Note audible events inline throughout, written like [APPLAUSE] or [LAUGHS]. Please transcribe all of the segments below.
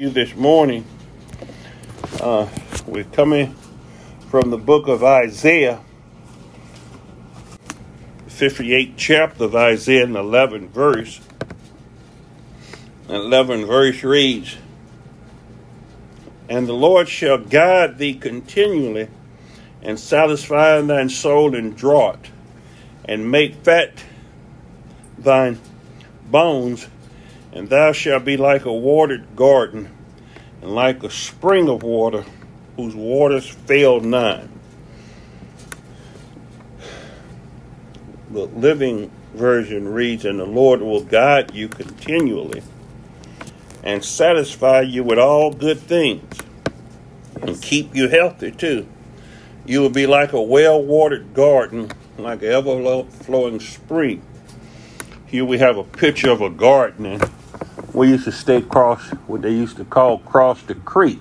you this morning. Uh, we're coming from the book of Isaiah, 58th chapter of Isaiah, and 11th verse. 11th verse reads, And the Lord shall guide thee continually, and satisfy thine soul in drought, and make fat thine bones and thou shalt be like a watered garden, and like a spring of water, whose waters fail not. The Living Version reads, And the Lord will guide you continually and satisfy you with all good things and keep you healthy too. You will be like a well watered garden, like an ever flowing spring. Here we have a picture of a garden, we used to stay across what they used to call cross the creek.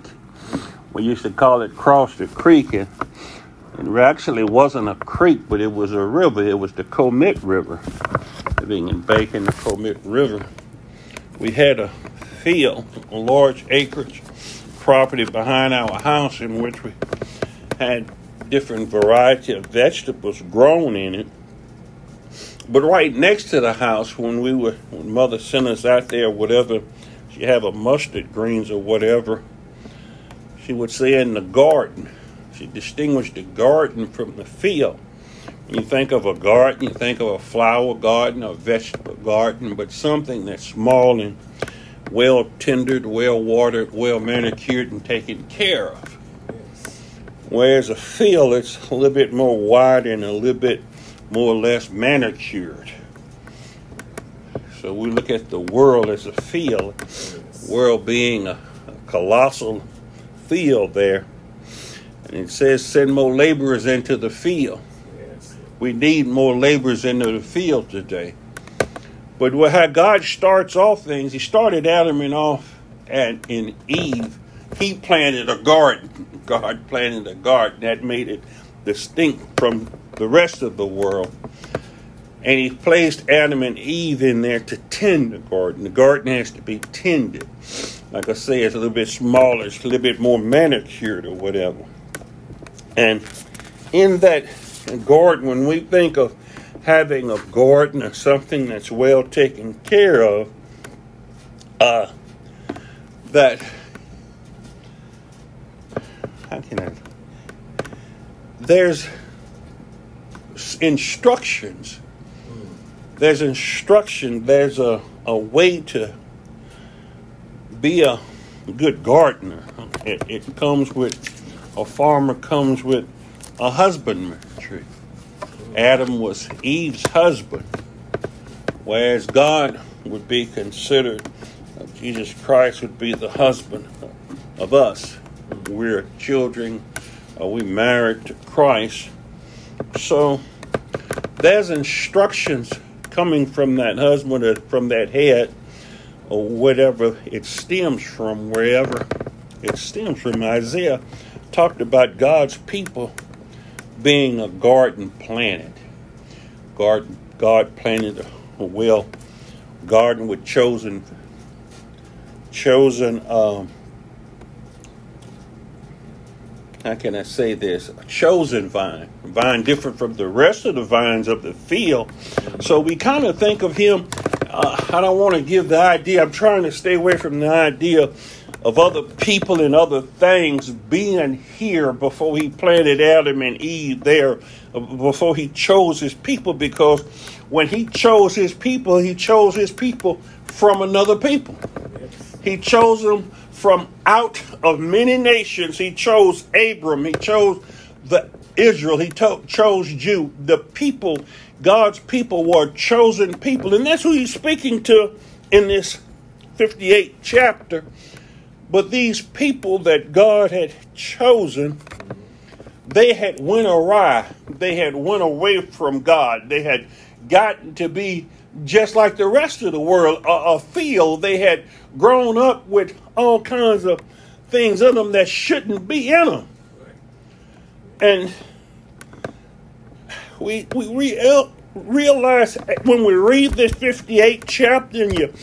We used to call it cross the creek, and it actually wasn't a creek, but it was a river. It was the Commit River, living in Bacon, the Commit River. We had a field, a large acreage property behind our house in which we had different variety of vegetables grown in it. But right next to the house, when we were, when mother sent us out there, whatever, she have a mustard greens or whatever, she would say in the garden. She distinguished the garden from the field. When you think of a garden, you think of a flower garden, a vegetable garden, but something that's small and well tendered, well watered, well manicured, and taken care of. Whereas a field, it's a little bit more wide and a little bit more or less manicured. So we look at the world as a field, world being a, a colossal field there. And it says, send more laborers into the field. We need more laborers into the field today. But how God starts off things, He started Adam and off and in Eve. He planted a garden. God planted a garden. That made it distinct from the rest of the world. And he placed Adam and Eve in there to tend the garden. The garden has to be tended. Like I say, it's a little bit smaller, it's a little bit more manicured or whatever. And in that garden, when we think of having a garden or something that's well taken care of, uh, that how can I? There's instructions. There's instruction. There's a, a way to be a good gardener. It, it comes with, a farmer comes with a husbandry. Adam was Eve's husband, whereas God would be considered, Jesus Christ would be the husband of us. We're children, are we married to Christ? So there's instructions coming from that husband or from that head or whatever it stems from, wherever it stems from. Isaiah talked about God's people being a garden planted. Garden, God planted a well garden with chosen, chosen um, how can I say this? A chosen vine, a vine different from the rest of the vines of the field. So we kind of think of him. Uh, I don't want to give the idea. I'm trying to stay away from the idea of other people and other things being here before he planted Adam and Eve there, uh, before he chose his people. Because when he chose his people, he chose his people from another people. He chose them from out of many nations, he chose Abram, he chose the Israel, he to- chose Jew. The people, God's people were chosen people. And that's who he's speaking to in this 58th chapter. But these people that God had chosen, they had went awry. They had went away from God. They had gotten to be just like the rest of the world, a, a field. They had grown up with all kinds of things in them that shouldn't be in them. And we, we real, realize when we read this 58th chapter and you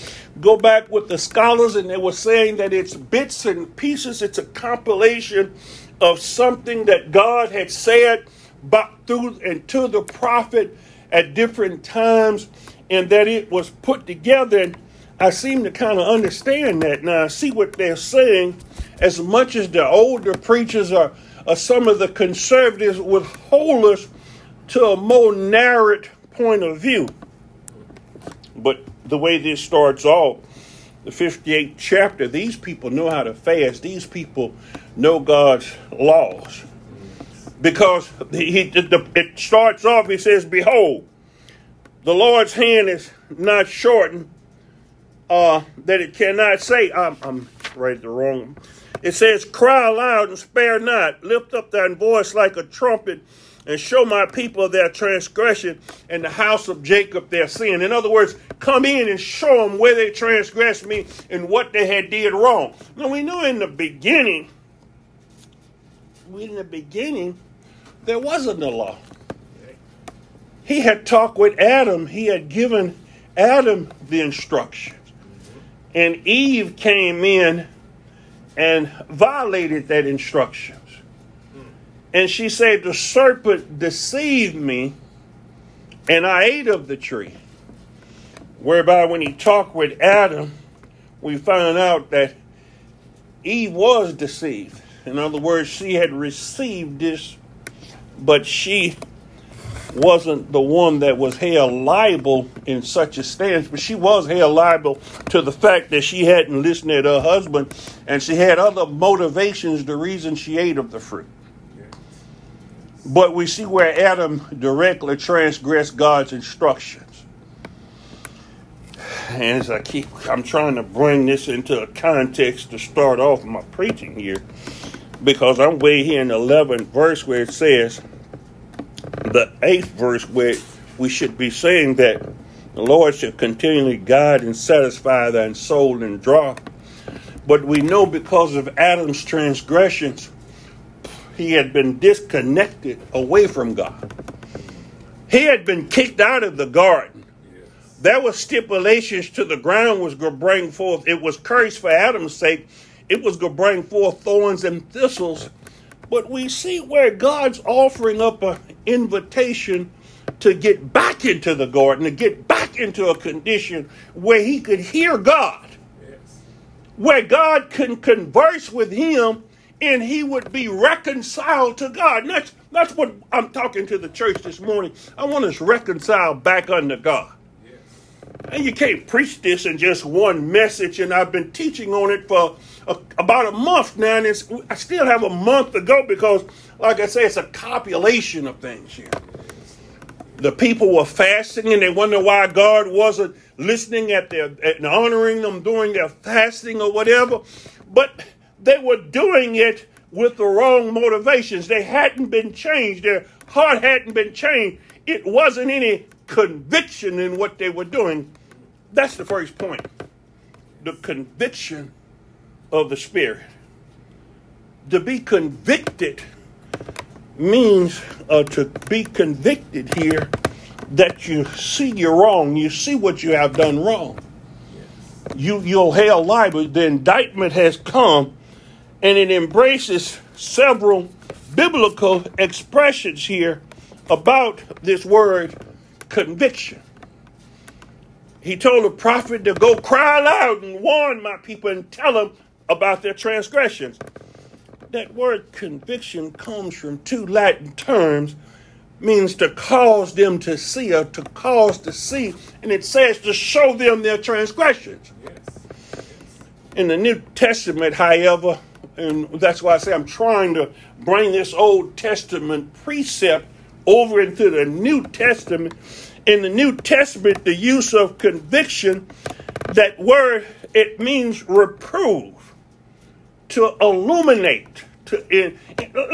go back with the scholars, and they were saying that it's bits and pieces, it's a compilation of something that God had said by, through and to the prophet at different times, and that it was put together. And I seem to kind of understand that now. I see what they're saying. As much as the older preachers are, are some of the conservatives would hold us to a more narrow point of view. But the way this starts off, the 58th chapter, these people know how to fast. These people know God's laws. Because he, it starts off, he says, Behold, the Lord's hand is not shortened, uh, that it cannot say, I'm, I'm right the wrong. It says, Cry aloud and spare not, lift up thine voice like a trumpet and show my people their transgression and the house of Jacob their sin. In other words, come in and show them where they transgressed me and what they had did wrong. Now we know in the beginning, we in the beginning, there wasn't a law. He had talked with Adam. He had given Adam the instructions. And Eve came in and violated that instruction. And she said, The serpent deceived me, and I ate of the tree. Whereby, when he talked with Adam, we found out that Eve was deceived. In other words, she had received this, but she wasn't the one that was held liable in such a stance, but she was held liable to the fact that she hadn't listened to her husband and she had other motivations, the reason she ate of the fruit. But we see where Adam directly transgressed God's instructions. And as I keep, I'm trying to bring this into a context to start off my preaching here, because I'm way here in the 11th verse where it says, the 8th verse where we should be saying that the Lord should continually guide and satisfy thine soul and draw. But we know because of Adam's transgressions, he had been disconnected away from God. He had been kicked out of the garden. There were stipulations to the ground was going to bring forth. It was cursed for Adam's sake. It was going to bring forth thorns and thistles. But we see where God's offering up an invitation to get back into the garden, to get back into a condition where he could hear God, yes. where God can converse with him and he would be reconciled to God. And that's, that's what I'm talking to the church this morning. I want us reconciled back unto God. Yes. And you can't preach this in just one message, and I've been teaching on it for a, about a month now, and I still have a month to go because, like I say, it's a copulation of things here. The people were fasting, and they wonder why God wasn't listening at their and honoring them during their fasting or whatever. But they were doing it with the wrong motivations. They hadn't been changed. Their heart hadn't been changed. It wasn't any conviction in what they were doing. That's the first point. The conviction of the Spirit. To be convicted means uh, to be convicted here that you see you're wrong, you see what you have done wrong. You, you'll hail liable. The indictment has come and it embraces several biblical expressions here about this word conviction. He told the prophet to go cry aloud and warn my people and tell them about their transgressions. That word conviction comes from two Latin terms, means to cause them to see or to cause to see, and it says to show them their transgressions. Yes. In the New Testament, however, and that's why I say I'm trying to bring this Old Testament precept over into the New Testament. In the New Testament, the use of conviction, that word, it means reprove, to illuminate, to in,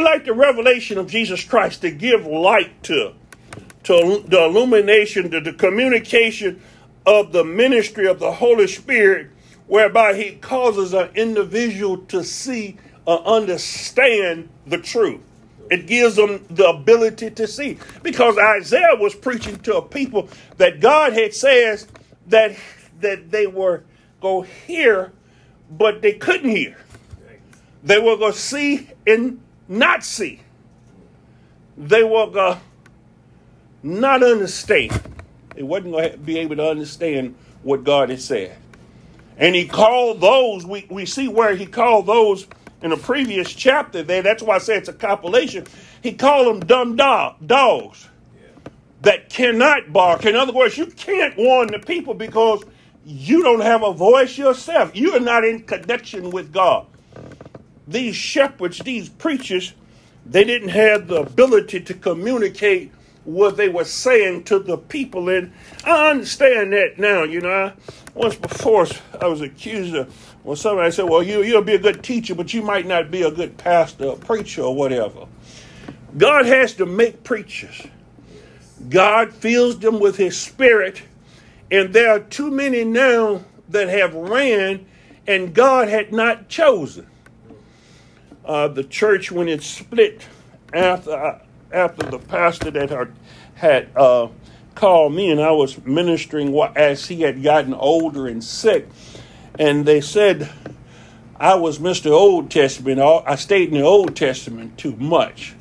like the revelation of Jesus Christ, to give light to, to the illumination, to the communication of the ministry of the Holy Spirit whereby he causes an individual to see or understand the truth. It gives them the ability to see. Because Isaiah was preaching to a people that God had says that that they were go hear, but they couldn't hear. They were going to see and not see. They were going to not understand. They wasn't going to be able to understand what God had said. And he called those, we, we see where he called those in the previous chapter there. That's why I say it's a compilation. He called them dumb dog, dogs that cannot bark. In other words, you can't warn the people because you don't have a voice yourself. You are not in connection with God. These shepherds, these preachers, they didn't have the ability to communicate what they were saying to the people. And I understand that now. You know, once before I was accused of, well, somebody said, well, you, you'll be a good teacher, but you might not be a good pastor or preacher or whatever. God has to make preachers. God fills them with his spirit. And there are too many now that have ran and God had not chosen. Uh, the church, when it split after, uh, after the pastor that had, had uh, called me and I was ministering as he had gotten older and sick, and they said I was Mr. Old Testament. I stayed in the Old Testament too much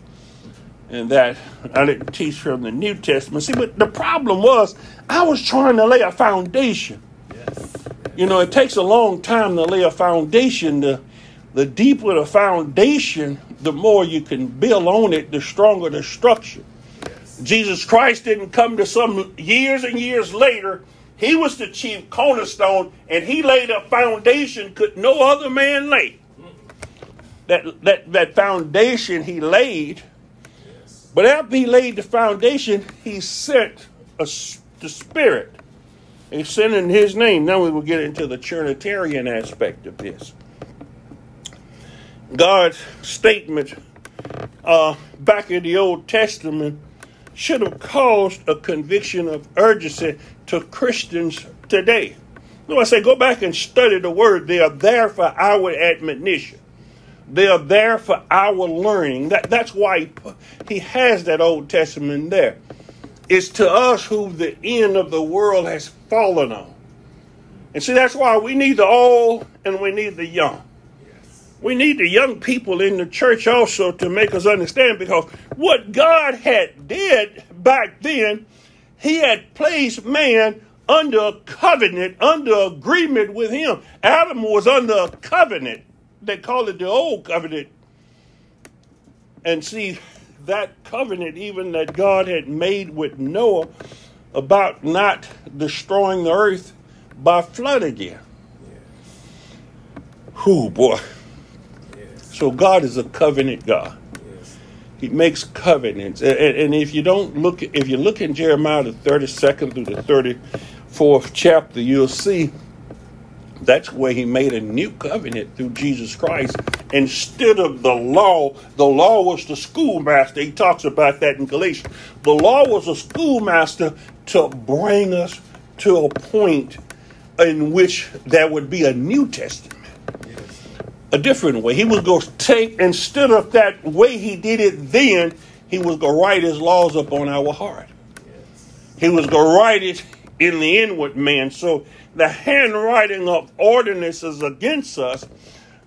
and that I didn't teach from the New Testament. See, but the problem was I was trying to lay a foundation. Yes. You know, it takes a long time to lay a foundation. The, the deeper the foundation, the more you can build on it, the stronger the structure. Yes. Jesus Christ didn't come to some years and years later. He was the chief cornerstone, and he laid a foundation could no other man lay. That, that, that foundation he laid but after he laid the foundation, he sent a, the Spirit. He sent in his name. Now we will get into the Trinitarian aspect of this. God's statement uh, back in the Old Testament should have caused a conviction of urgency to Christians today. No, I say go back and study the word. They are there for our admonition. They are there for our learning. That, that's why he, he has that Old Testament there. It's to us who the end of the world has fallen on. And see, that's why we need the old and we need the young. We need the young people in the church also to make us understand because what God had did back then, he had placed man under a covenant, under agreement with him. Adam was under a covenant they call it the old covenant. And see, that covenant, even that God had made with Noah about not destroying the earth by flood again. Who boy. So God is a covenant God. Yes. He makes covenants. And, and, if you don't look if you look in Jeremiah the 32nd through the 34th chapter, you'll see that's where he made a new covenant through Jesus Christ. Instead of the law, the law was the schoolmaster. He talks about that in Galatians. The law was a schoolmaster to bring us to a point in which there would be a New Testament. A different way. He was going to take, instead of that way he did it then, he was going to write his laws up on our heart. He was going to write it in the inward man. So the handwriting of ordinances against us,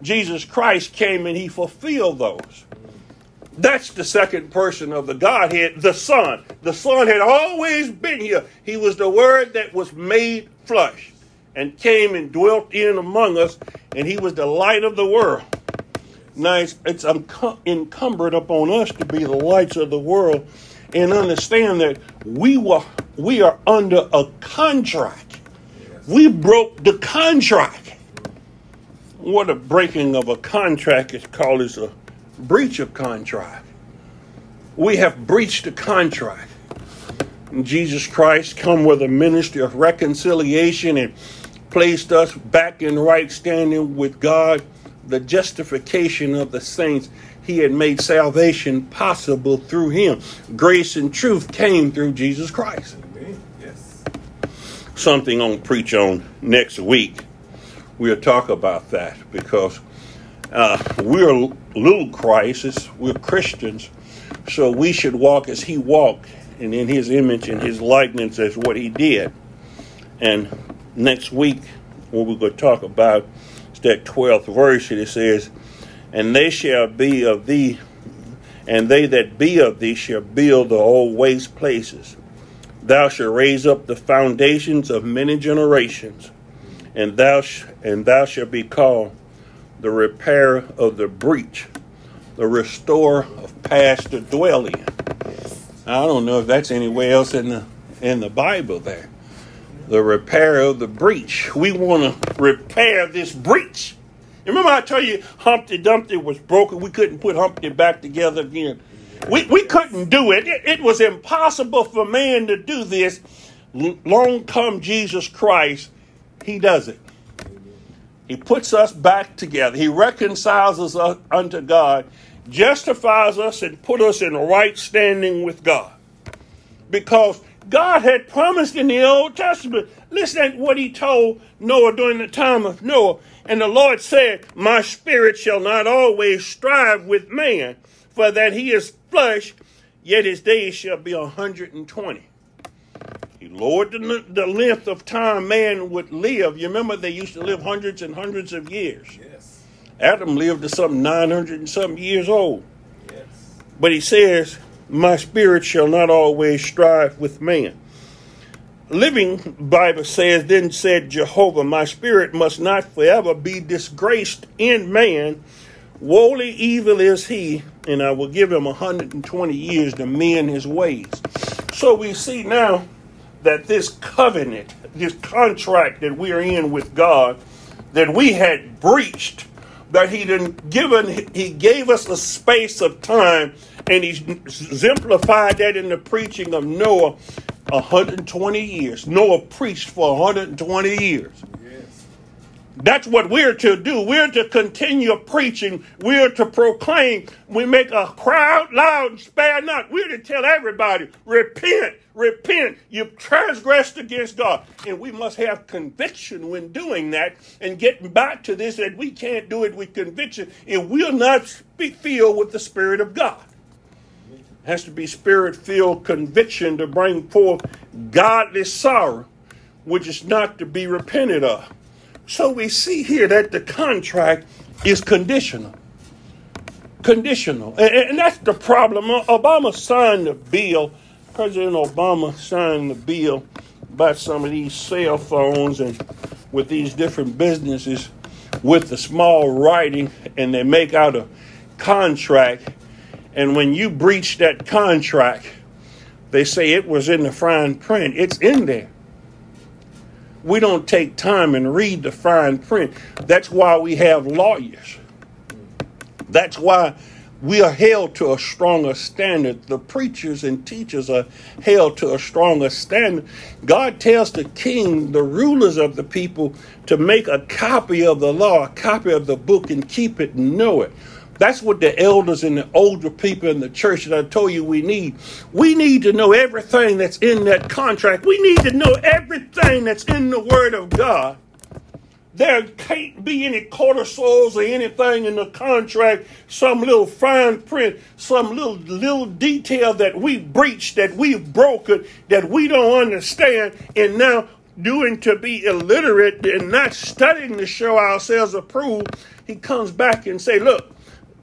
Jesus Christ came and he fulfilled those. That's the second person of the Godhead, the Son. The Son had always been here. He was the Word that was made flesh and came and dwelt in among us, and he was the light of the world. Now it's, it's encumbered upon us to be the lights of the world and understand that we were we are under a contract we broke the contract. What a breaking of a contract is called is a breach of contract. We have breached the contract. Jesus Christ come with a ministry of reconciliation and placed us back in right standing with God, the justification of the saints. He had made salvation possible through him. Grace and truth came through Jesus Christ Yes. something on preach on next week. We'll talk about that because uh, we're little crisis. We're Christians, so we should walk as He walked, and in His image and His likeness as what He did. And next week what we're going to talk about is that 12th verse. It says, And they shall be of thee, and they that be of thee shall build the old waste places. Thou shalt raise up the foundations of many generations, and thou, sh- and thou shalt be called the repairer of the breach, the restorer of past dwelling. I don't know if that's anywhere else in the in the Bible there. The repair of the breach. We want to repair this breach. Remember I told you Humpty Dumpty was broken. We couldn't put Humpty back together again. We, we couldn't do it. it. It was impossible for man to do this. Long come Jesus Christ, he does it. He puts us back together. He reconciles us unto God, justifies us, and put us in right standing with God. Because God had promised in the Old Testament. Listen to what he told Noah during the time of Noah. And the Lord said, My spirit shall not always strive with man, for that he is flesh, yet his days shall be a hundred and twenty. He lowered the, the length of time man would live. You remember they used to live hundreds and hundreds of years. Yes. Adam lived to some 900 and some years old. Yes. But he says, My spirit shall not always strive with man. Living Bible says, Then said Jehovah, My spirit must not forever be disgraced in man. Wholly evil is he, and I will give him 120 years to mend his ways. So we see now that this covenant, this contract that we are in with God, that we had breached, that He didn't given, He gave us a space of time, and He exemplified that in the preaching of Noah, 120 years. Noah preached for 120 years. That's what we're to do. We're to continue preaching. We're to proclaim. We make a crowd loud and spare not. We're to tell everybody, repent, repent. You've transgressed against God. And we must have conviction when doing that and getting back to this that we can't do it with conviction. It will not be filled with the Spirit of God. It has to be spirit filled conviction to bring forth godly sorrow, which is not to be repented of. So we see here that the contract is conditional. Conditional. And, and that's the problem. Uh, Obama signed the bill, President Obama signed the bill about some of these cell phones and with these different businesses with the small writing, and they make out a contract. And when you breach that contract, they say it was in the fine print. It's in there we don't take time and read the fine print. That's why we have lawyers. That's why we are held to a stronger standard. The preachers and teachers are held to a stronger standard. God tells the king, the rulers of the people, to make a copy of the law, a copy of the book, and keep it and know it. That's what the elders and the older people in the church that I told you we need. We need to know everything that's in that contract. We need to know everything that's in the Word of God. There can't be any codicils or anything in the contract, some little fine print, some little little detail that we breached, that we've broken, that we don't understand, and now doing to be illiterate and not studying to show ourselves approved, he comes back and say, look,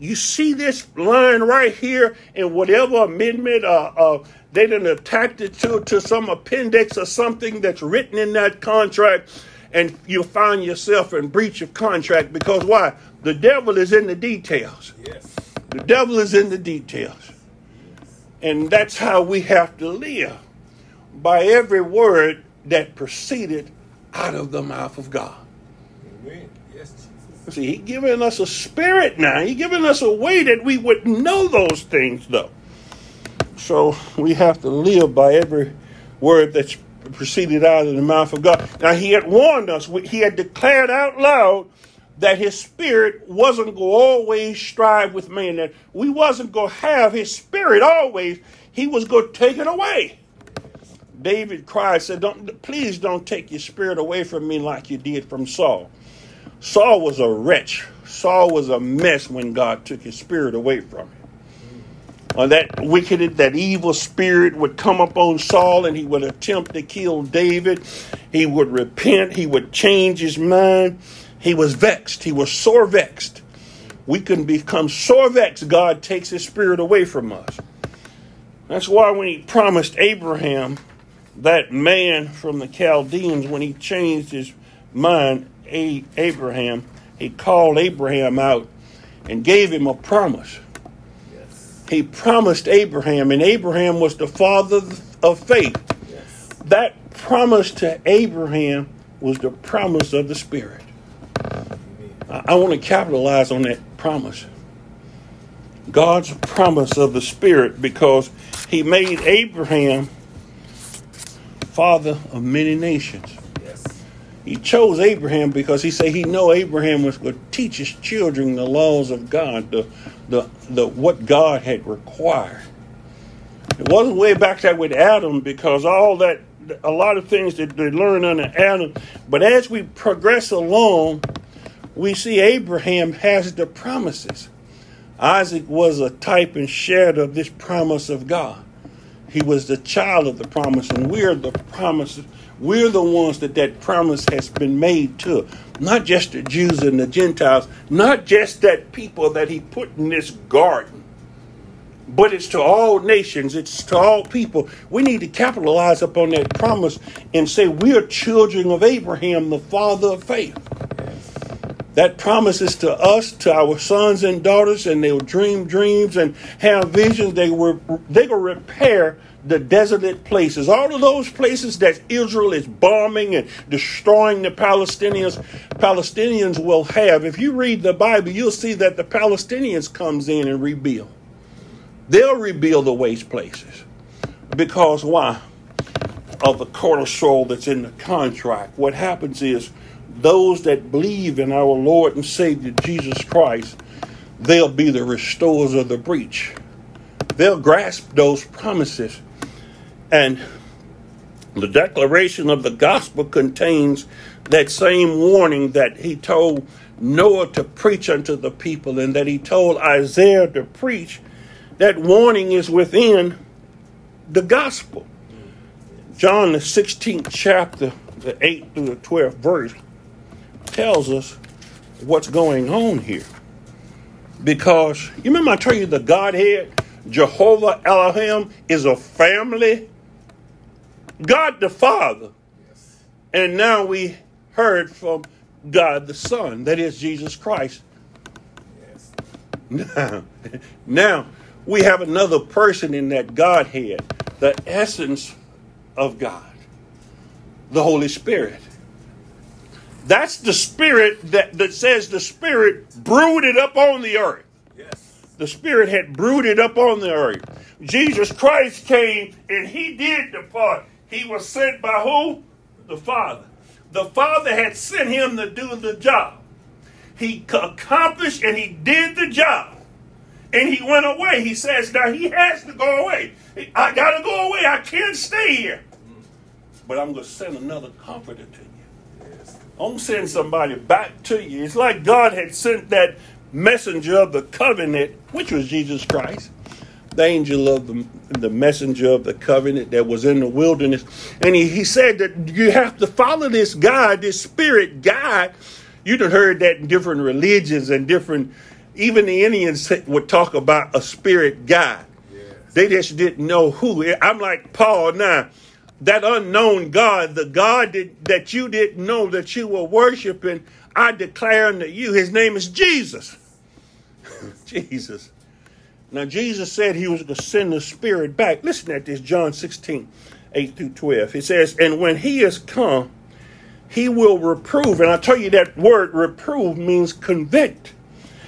you see this line right here, and whatever amendment uh, uh, they done attach it to, to some appendix or something that's written in that contract, and you'll find yourself in breach of contract because why? The devil is in the details. Yes. The devil is in the details. And that's how we have to live by every word that proceeded out of the mouth of God. See, he giving us a spirit now. He giving us a way that we would know those things, though. So we have to live by every word that's proceeded out of the mouth of God. Now he had warned us. He had declared out loud that his spirit wasn't going to always strive with man. That we wasn't going to have his spirit always. He was going to take it away. David cried, said, "Don't please don't take your spirit away from me like you did from Saul." Saul was a wretch. Saul was a mess when God took his spirit away from him. or that wicked, that evil spirit would come upon Saul and he would attempt to kill David. He would repent. He would change his mind. He was vexed. He was sore vexed. We can become sore vexed. God takes his spirit away from us. That's why when he promised Abraham, that man from the Chaldeans, when he changed his mind, Abraham, he called Abraham out and gave him a promise he promised Abraham, and Abraham was the father of faith. Yes. That promise to Abraham was the promise of the Spirit. I, I want to capitalize on that promise. God's promise of the Spirit because he made Abraham father of many nations. He chose Abraham because he said he know Abraham was going to teach his children the laws of God, the the, the what God had required. It wasn't way back there with Adam because all that a lot of things that they learned under Adam. But as we progress along, we see Abraham has the promises. Isaac was a type and shadow of this promise of God. He was the child of the promise, and we're the promises. We're the ones that that promise has been made to not just the Jews and the Gentiles, not just that people that he put in this garden, but it's to all nations, it's to all people. We need to capitalize upon that promise and say we are children of Abraham, the father of faith. That promise is to us, to our sons and daughters, and they'll dream dreams and have visions. They will they will repair the desolate places, all of those places that Israel is bombing and destroying the Palestinians, Palestinians will have. If you read the Bible, you'll see that the Palestinians comes in and rebuild. They'll rebuild the waste places. Because why? Of the codicil that's in the contract. What happens is those that believe in our Lord and Savior Jesus Christ, they'll be the restorers of the breach. They'll grasp those promises and the declaration of the gospel contains that same warning that he told Noah to preach unto the people and that he told Isaiah to preach. That warning is within the gospel. John, the 16th chapter, the 8th through the 12th verse, tells us what's going on here. Because you remember I told you the Godhead, Jehovah Elohim, is a family God the Father. And now we heard from God the Son, that is Jesus Christ. Yes. [LAUGHS] Now, now we have another person in that Godhead, the essence of God, the Holy Spirit. That's the spirit that, that says the spirit brooded up on the earth. Yes. The spirit had brooded up on the earth. Jesus Christ came and he did the part. He was sent by who? The Father. The Father had sent him to do the job. He accomplished and he did the job. And he went away. He says, now he has to go away. I got to go away. I can't stay here. But I'm going to send another comforter to you. I'm to send somebody back to you. It's like God had sent that messenger of the covenant, which was Jesus Christ the angel of the, the messenger of the covenant that was in the wilderness. And he, he said that you have to follow this God, this spirit God. You'd have heard that in different religions and different, even the Indians would talk about a spirit God. Yes. They just didn't know who. I'm like Paul now. That unknown God, the God that, that you didn't know that you were worshiping, I declare unto you, his name is Jesus. [LAUGHS] Jesus. Now, Jesus said he was going to send the Spirit back. Listen at this, John 16, 8 through 12. He says, And when he is come, he will reprove. And I tell you that word reprove means convict.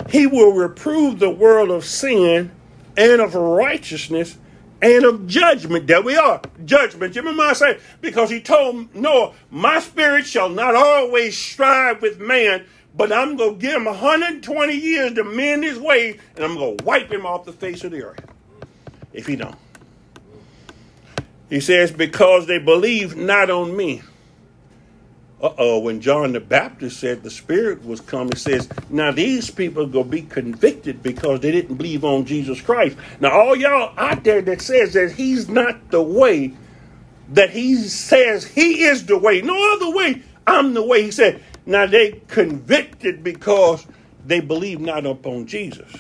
He will reprove the world of sin and of righteousness and of judgment. There we are. Judgment. You remember I said, because he told Noah, My spirit shall not always strive with man, but I'm going to give him 120 years to mend his ways, and I'm going to wipe him off the face of the earth if he don't. He says, because they believe not on me. uh oh, when John the Baptist said the Spirit was coming, he says, now these people are going to be convicted because they didn't believe on Jesus Christ. Now, all y'all out there that says that he's not the way, that he says he is the way, no other way, I'm the way. He said, now they convicted because they believe not upon Jesus.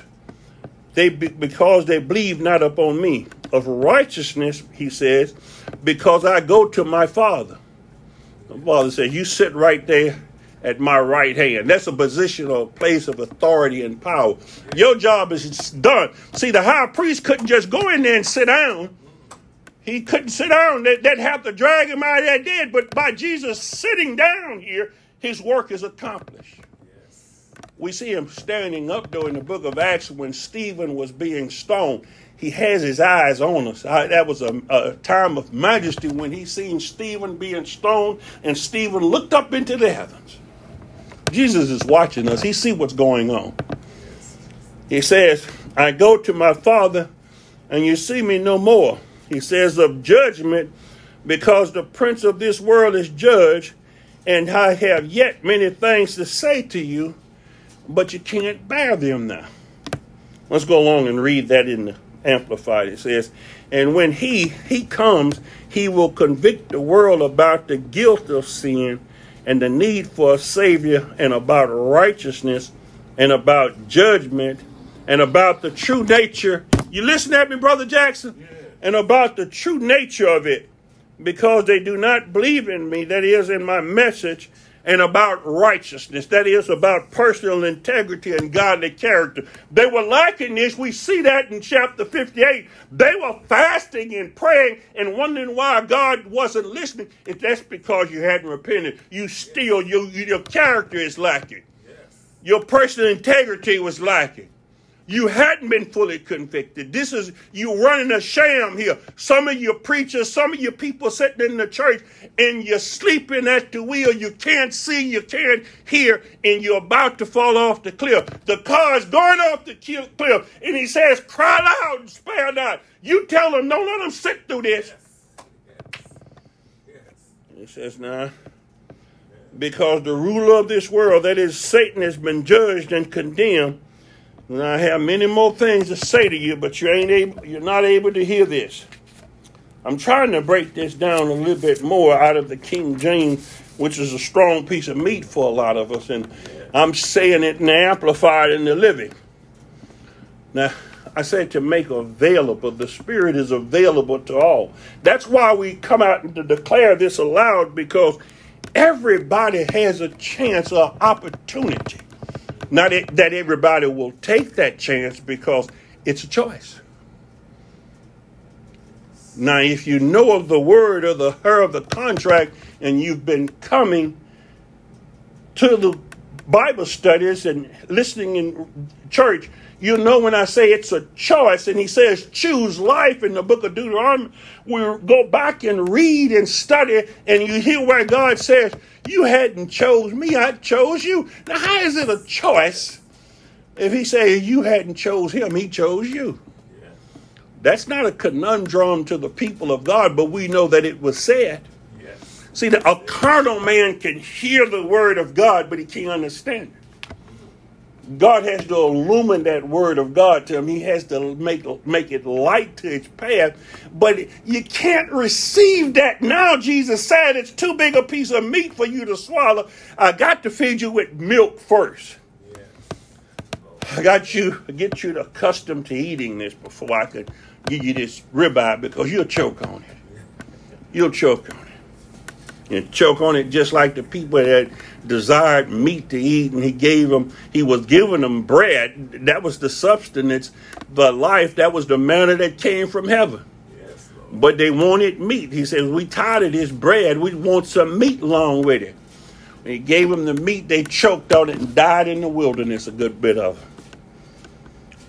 They because they believe not upon me. Of righteousness, he says, because I go to my Father the Father says, You sit right there at my right hand. That's a position or a place of authority and power. Your job is done. See, the high priest couldn't just go in there and sit down. He couldn't sit down. They'd have to drag him out of that dead. But by Jesus sitting down here, his work is accomplished. We see him standing up, though, in the book of Acts when Stephen was being stoned he has his eyes on us. I, that was a, a, time of majesty when he seen Stephen being stoned, and Stephen looked up into the heavens. Jesus is watching us. He see what's going on. He says, I go to my Father, and you see me no more. He says, of judgment, because the prince of this world is judged, and I have yet many things to say to you, but you can't bear them now. Let's go along and read that in the Amplified. It says, And when he he comes, he will convict the world about the guilt of sin and the need for a savior and about righteousness and about judgment and about the true nature. You listen at me, Brother Jackson? Yeah. And about the true nature of it. Because they do not believe in me, that is, in my message, and about righteousness. That is about personal integrity and godly character. They were lacking this. We see that in chapter 58. They were fasting and praying and wondering why God wasn't listening. If that's because you hadn't repented, you still, your, your character is lacking. Your personal integrity was lacking. You hadn't been fully convicted. This is you running a sham here. Some of your preachers, some of your people sitting in the church, and you're sleeping at the wheel. You can't see, you can't hear, and you're about to fall off the cliff. The car is going off the cliff, and he says, "Cry loud and spare not." You tell them, "Don't let them sit through this." He says, "Now." Because the ruler of this world, that is Satan, has been judged and condemned and I have many more things to say to you, but you ain't able, you're not able to hear this. I'm trying to break this down a little bit more out of the King James, which is a strong piece of meat for a lot of us, and I'm saying it the Amplified in the Living. Now, I said to make available. The Spirit is available to all. That's why we come out and to declare this aloud because everybody has a chance or opportunity not that everybody will take that chance because it's a choice. Now, if you know of the word or the her of the contract and you've been coming to the Bible studies and listening in church, you know when I say it's a choice, and he says choose life in the book of Deuteronomy, we go back and read and study, and you hear where God says, You hadn't chose me, I chose you. Now, how is it a choice if he says you hadn't chose him, he chose you? That's not a conundrum to the people of God, but we know that it was said. See, that a carnal man can hear the word of God, but he can't understand it. God has to illumine that word of God to him. He has to make, make it light to his path. But you can't receive that now. Jesus said it's too big a piece of meat for you to swallow. I got to feed you with milk first. I got you get you accustomed to eating this before I could give you this ribeye because you'll choke on it. You'll choke on it. And choke on it just like the people that desired meat to eat, and he gave them, he was giving them bread. That was the substance, the life, that was the manna that came from heaven. but they wanted meat. He says, We tired of this bread. We want some meat along with it. When he gave them the meat, they choked on it and died in the wilderness, a good bit of it.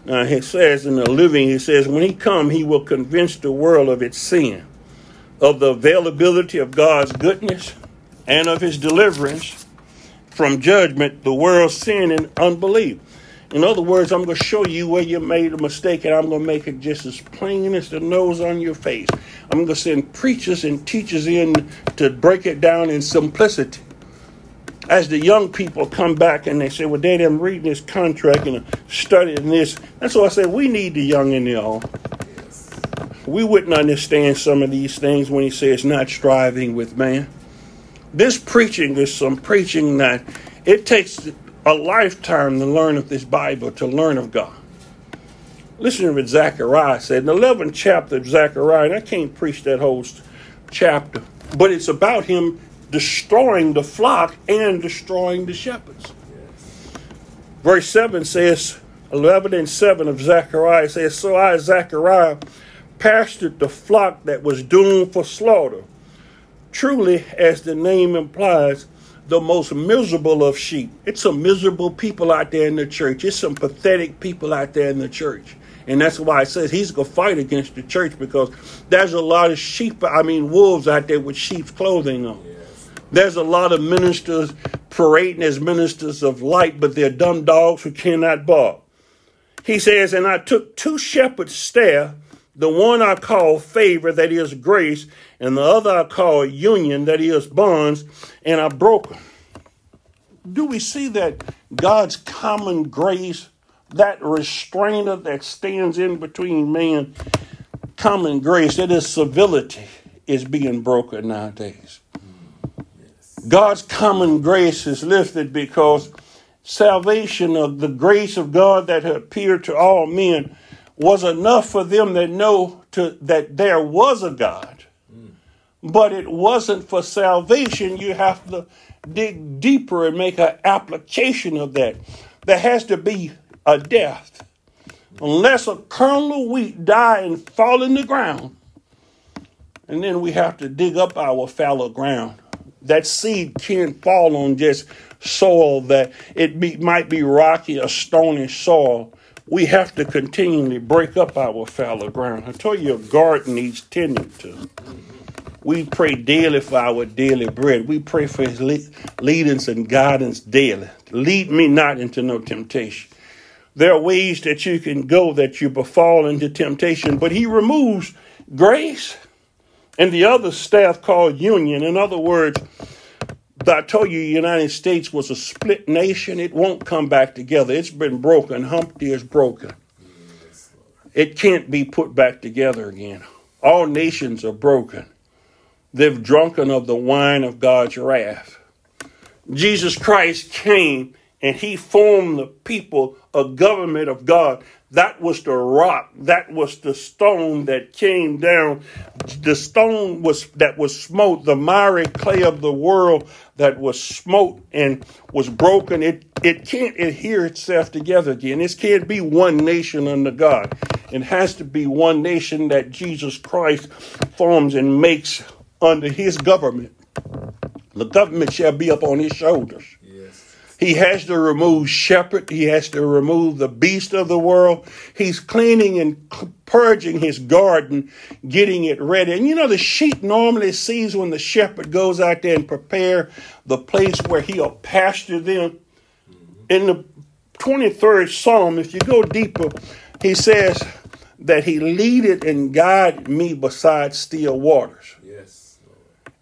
Now he says in the living, he says, when he come, he will convince the world of its sin, of the availability of God's goodness, and of his deliverance from judgment, the world's sin and unbelief. In other words, I'm going to show you where you made a mistake, and I'm going to make it just as plain as the nose on your face. I'm going to send preachers and teachers in to break it down in simplicity. as the young people come back and they say, Well, Daddy, I'm reading this contract and studying this. That's why I said we need the young and the old. We wouldn't understand some of these things when he says not striving with man. This preaching is some preaching that it takes a lifetime to learn of this Bible, to learn of God. Listen to what Zechariah said in the 11th chapter of Zechariah, and I can't preach that whole chapter, but it's about him destroying the flock and destroying the shepherds. Verse 7 says, 11 and 7 of Zechariah says, So I, Zechariah, pastured the flock that was doomed for slaughter. Truly, as the name implies, the most miserable of sheep. It's some miserable people out there in the church. It's some pathetic people out there in the church. And that's why it says he's going to fight against the church because there's a lot of sheep, I mean, wolves out there with sheep's clothing on. There's a lot of ministers parading as ministers of light, but they're dumb dogs who cannot bark. He says, And I took two shepherds' staff, the one I call favor, that is grace, and the other I call union, that is bonds, and I broke them. Do we see that God's common grace, that restrainer that stands in between man, common grace, that is civility, is being broken nowadays? God's common grace is lifted because salvation of the grace of God that appeared to all men was enough for them that know to, that there was a God. But it wasn't for salvation. You have to dig deeper and make an application of that. There has to be a death. Unless a kernel of wheat die and fall in the ground, and then we have to dig up our fallow ground that seed can't fall on just soil that it be, might be rocky or stony soil. We have to continually break up our fallow ground. I told you a garden needs tending to. We pray daily for our daily bread. We pray for his leadings and guidance daily. Lead me not into no temptation. There are ways that you can go that you befall into temptation, but he removes grace and the other staff called union. In other words, I told you the United States was a split nation. It won't come back together. It's been broken. Humpty is broken. It can't be put back together again. All nations are broken. They've drunken of the wine of God's wrath. Jesus Christ came and he formed the people, a government of God. That was the rock. That was the stone that came down. The stone was that was smote, the miry clay of the world that was smote and was broken. It it can't adhere itself together again. This can't be one nation under God. It has to be one nation that Jesus Christ forms and makes under his government. The government shall be up on his shoulders. He has to remove shepherd. He has to remove the beast of the world. He's cleaning and purging his garden, getting it ready. And you know, the sheep normally sees when the shepherd goes out there and prepare the place where he'll pasture them. In the 23rd Psalm, if you go deeper, he says that he leaded and guided me beside still waters. Yes.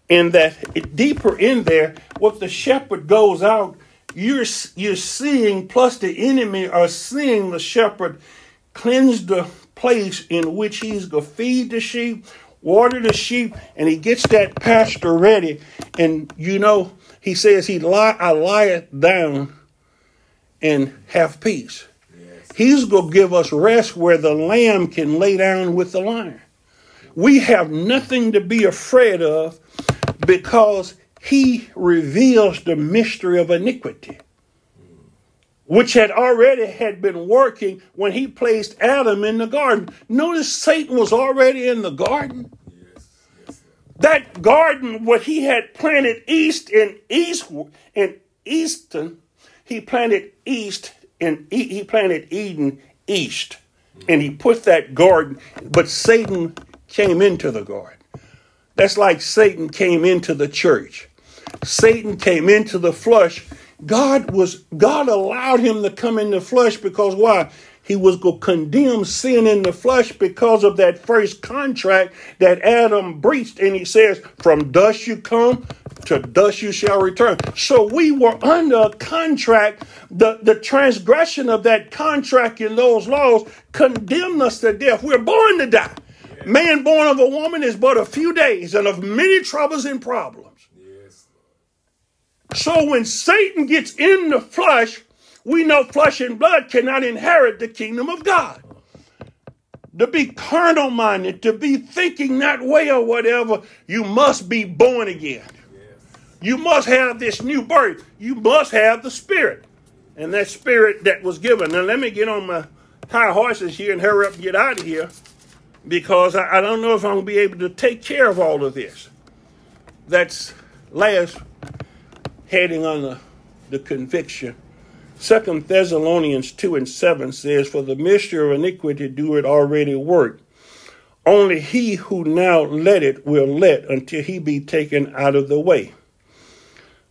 And that deeper in there, what the shepherd goes out you're, you're seeing, plus the enemy are seeing the shepherd cleanse the place in which he's going to feed the sheep, water the sheep, and he gets that pasture ready. And you know, he says, he lie, I lie it down and have peace. Yes. He's going to give us rest where the lamb can lay down with the lion. We have nothing to be afraid of because he reveals the mystery of iniquity which had already had been working when he placed Adam in the garden. Notice Satan was already in the garden. That garden, what he had planted east and east and eastern, he planted east and he planted Eden east, and he put that garden. But Satan came into the garden. That's like Satan came into the church. Satan came into the flesh. God was God allowed him to come in the flesh because why? He was going to condemn sin in the flesh because of that first contract that Adam breached. And he says, From dust you come, to dust you shall return. So we were under a contract. The, the transgression of that contract in those laws condemned us to death. We're born to die. Man born of a woman is but a few days and of many troubles and problems. So when Satan gets in the flesh, we know flesh and blood cannot inherit the kingdom of God. To be carnal minded, to be thinking that way or whatever, you must be born again. You must have this new birth. You must have the spirit. And that spirit that was given. Now, let me get on my high horses here and hurry up and get out of here because I, I don't know if I'm going to be able to take care of all of this. That's last heading on the, the conviction. Second Thessalonians 2 and 7 says, For the mystery of iniquity do it already work. Only he who now let it will let until he be taken out of the way.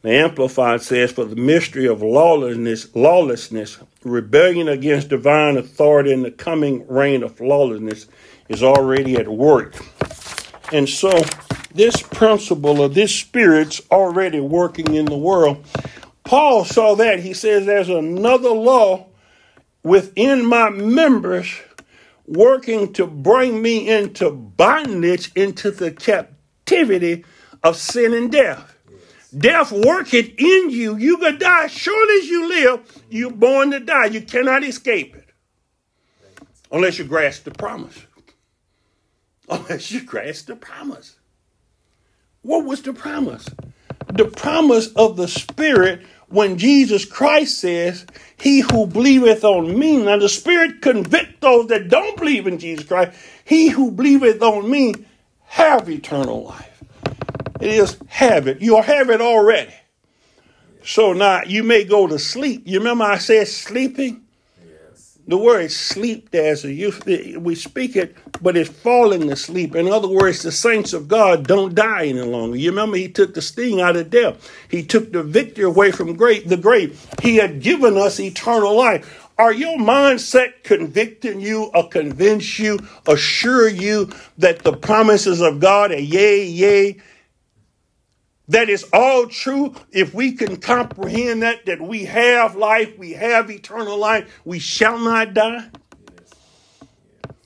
The Amplified says, For the mystery of lawlessness, lawlessness, rebellion against divine authority, in the coming reign of lawlessness is already at work. And so, this principle of this spirit's already working in the world. Paul saw that. He says, There's another law within my members working to bring me into bondage, into the captivity of sin and death. Death worketh in you. You gonna die. Sure as you live, you're born to die. You cannot escape it. Unless you grasp the promise. [LAUGHS] Unless you grasp the promise. What was the promise? The promise of the Spirit when Jesus Christ says, He who believeth on me, now the Spirit convict those that don't believe in Jesus Christ, he who believeth on me have eternal life. It is have it. You have it already. So now you may go to sleep. You remember I said sleeping? The word sleep there's a use we speak it, but it's falling asleep. In other words, the saints of God don't die any longer. You remember he took the sting out of death. He took the victory away from great the grave. He had given us eternal life. Are your mindset convicting you or convince you, assure you that the promises of God are yea, yea, that is all true. If we can comprehend that that we have life we have eternal life we shall not die.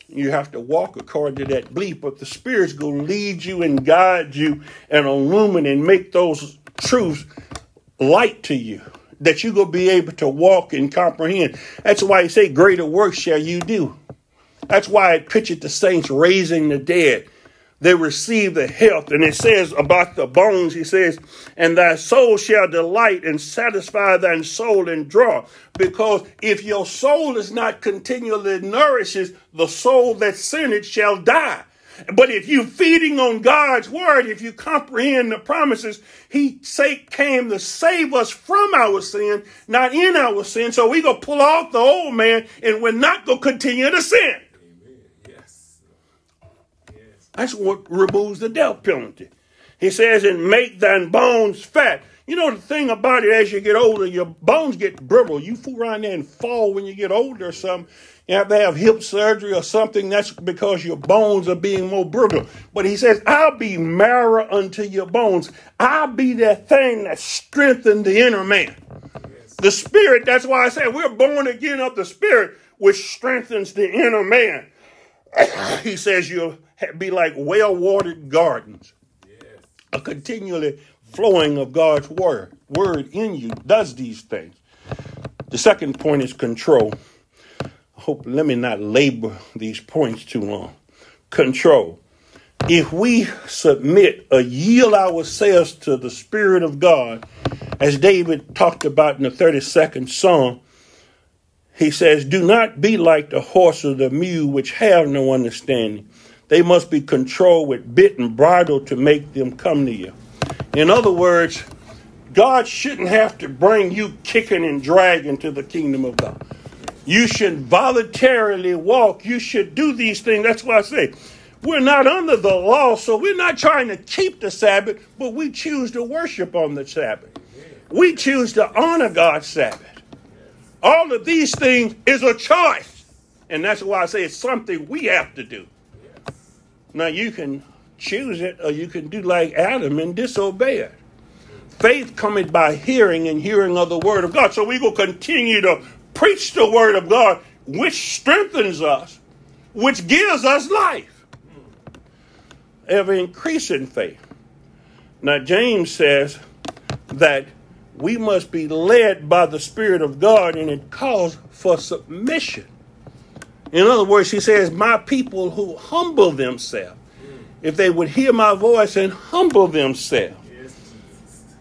You have to walk according to that belief but the spirit's going to lead you and guide you and illuminate and make those truths light to you that you're going to be able to walk and comprehend. That's why he say greater works shall you do. That's why it pictured the saints raising the dead they receive the health. And it says about the bones, he says, and thy soul shall delight and satisfy thy soul and draw. Because if your soul is not continually nourishes, the soul that sinned shall die. But if you feeding on God's word, if you comprehend the promises, He came to save us from our sin, not in our sin. So we gonna pull off the old man, and we're not gonna continue to sin. That's what removes the death penalty. He says, and make thine bones fat. You know the thing about it, as you get older, your bones get brittle. You fool around there and fall when you get older or something. You have to have hip surgery or something. That's because your bones are being more brittle. But he says, I'll be marrow unto your bones. I'll be that thing that strengthens the inner man. The spirit, that's why I say we're born again of the spirit, which strengthens the inner man. [COUGHS] he says you'll be like well watered gardens. Yes. A continually flowing of God's word. Word in you does these things. The second point is control. I hope let me not labor these points too long. Control. If we submit or yield ourselves to the Spirit of God, as David talked about in the 32nd Psalm, he says, Do not be like the horse or the mule which have no understanding, they must be controlled with bit and bridle to make them come to you. In other words, God shouldn't have to bring you kicking and dragging to the kingdom of God. You should voluntarily walk. You should do these things. That's why I say we're not under the law, so we're not trying to keep the Sabbath, but we choose to worship on the Sabbath. We choose to honor God's Sabbath. All of these things is a choice. And that's why I say it's something we have to do. Now you can choose it or you can do like Adam and disobey it. faith cometh by hearing, and hearing of the word of God. So we will continue to preach the word of God, which strengthens us, which gives us life. Ever increasing faith. Now, James says that we must be led by the Spirit of God, and it calls for submission. In other words, he says, My people who humble themselves, if they would hear my voice and humble themselves.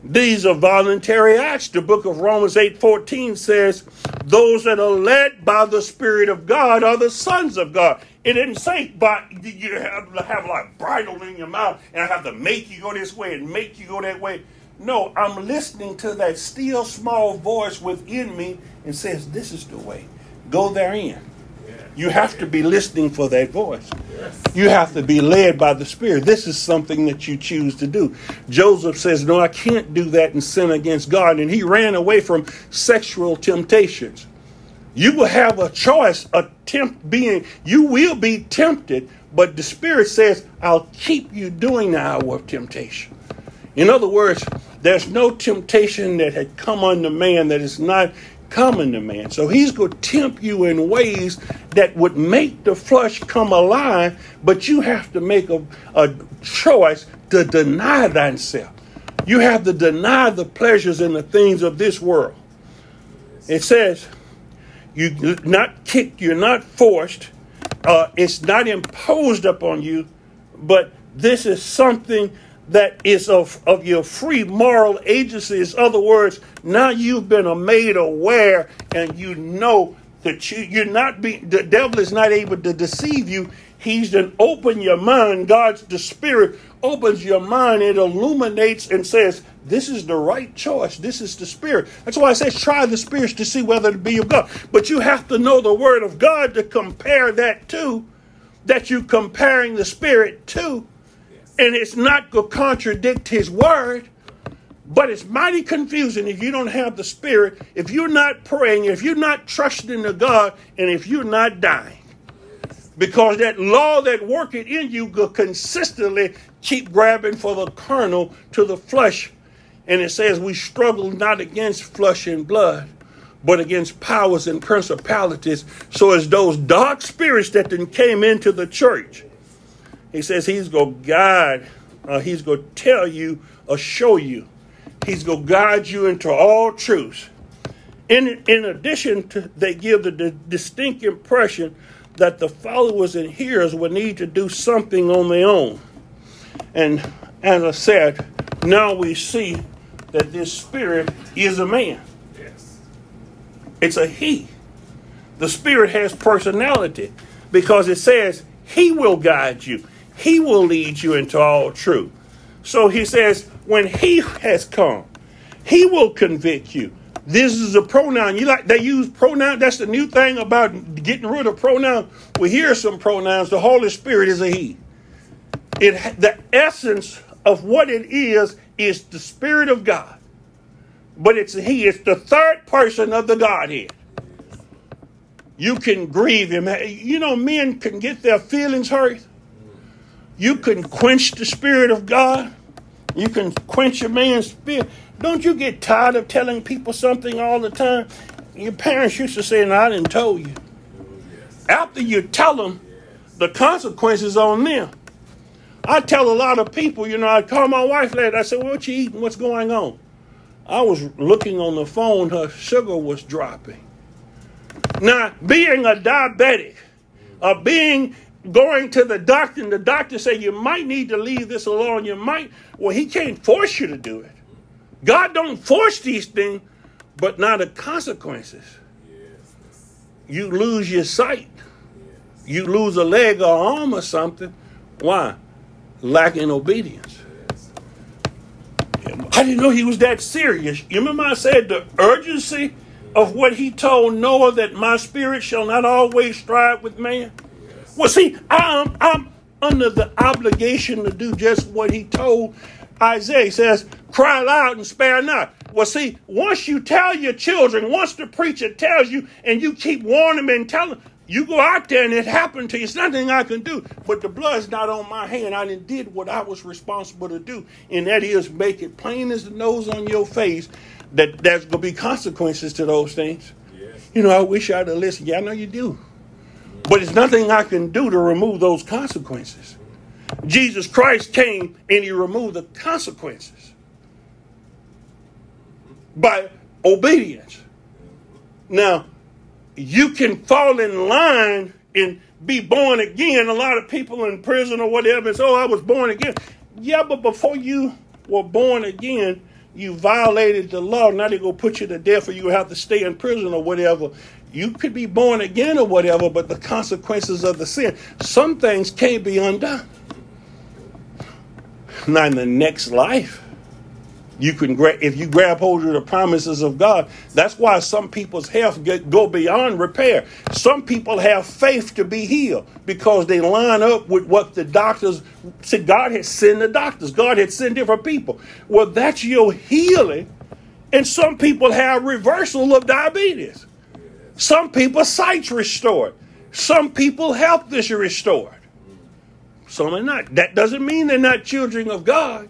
These are voluntary acts. The book of Romans 8 14 says, Those that are led by the Spirit of God are the sons of God. It didn't say, but you have have like bridle in your mouth and I have to make you go this way and make you go that way. No, I'm listening to that still small voice within me and says, This is the way. Go therein. You have to be listening for that voice. You have to be led by the Spirit. This is something that you choose to do. Joseph says, No, I can't do that and sin against God. And he ran away from sexual temptations. You will have a choice, a tempt being, you will be tempted, but the Spirit says, I'll keep you doing the hour of temptation. In other words, there's no temptation that had come on the man that is not coming to man. So he's going to tempt you in ways that would make the flesh come alive, but you have to make a, a choice to deny thyself. You have to deny the pleasures and the things of this world. It says, you're not kicked, you're not forced, uh, it's not imposed upon you, but this is something that is of, of your free moral agency. In other words, now you've been made aware and you know that you, you're not being, the devil is not able to deceive you. He's then open your mind. God's the Spirit opens your mind. It illuminates and says, this is the right choice. This is the Spirit. That's why I say try the spirits to see whether it be of God. But you have to know the Word of God to compare that to, that you're comparing the Spirit to and it's not going to contradict his word. But it's mighty confusing if you don't have the Spirit, if you're not praying, if you're not trusting the God, and if you're not dying. Because that law that worketh in you will consistently keep grabbing for the carnal to the flesh. And it says we struggle not against flesh and blood, but against powers and principalities. So as those dark spirits that then came into the church, he says he's going to guide, uh, he's going to tell you or show you. He's going to guide you into all truth. In, in addition, to, they give the, the distinct impression that the followers and hearers would need to do something on their own. And as I said, now we see that this spirit is a man. Yes. It's a he. The spirit has personality because it says he will guide you. He will lead you into all truth. So he says, when he has come, he will convict you. This is a pronoun. You like they use pronoun. That's the new thing about getting rid of pronoun. We hear some pronouns. The Holy Spirit is a he. It the essence of what it is is the Spirit of God. But it's he. It's the third person of the Godhead. You can grieve him. You know, men can get their feelings hurt you can quench the Spirit of God. You can quench a man's spirit. Don't you get tired of telling people something all the time? Your parents used to say, and I didn't tell you. After you tell them, the consequences on them. I tell a lot of people, you know, I call my wife later. I said, what you eating? What's going on? I was looking on the phone. Her sugar was dropping. Now, being a diabetic, or being going to the doctor and the doctor say you might need to leave this alone. You might well he can't force you to do it. God don't force these things but now the consequences. You lose your sight. You lose a leg or arm or something. Why? Lacking obedience. I didn't know he was that serious. You remember i said the urgency of what he told noah that my spirit shall not always strive with man well, see, I'm, I'm under the obligation to do just what he told Isaiah. He says, cry loud and spare not. Well, see, once you tell your children, once the preacher tells you and you keep warning them and telling them, you go out there and it happened to you. It's nothing I can do. But the blood's not on my hand. I didn't did what I was responsible to do. And that is make it plain as the nose on your face that there's going to be consequences to those things. Yes. You know, I wish I'd have listened. Yeah, I know you do. But it's nothing I can do to remove those consequences. Jesus Christ came and he removed the consequences by obedience. Now, you can fall in line and be born again. A lot of people in prison or whatever say, Oh, I was born again. Yeah, but before you were born again, you violated the law. Now they're going to put you to death or you have to stay in prison or whatever. You could be born again or whatever, but the consequences of the sin, some things can't be undone. Not in the next life you can gra- if you grab hold of the promises of God. That's why some people's health get, go beyond repair. Some people have faith to be healed because they line up with what the doctors said. God had sent the doctors. God had sent different people. Well, that's your healing. And some people have reversal of diabetes. Some people sight's restored. Some people health is restored. Some are not. That doesn't mean they're not children of God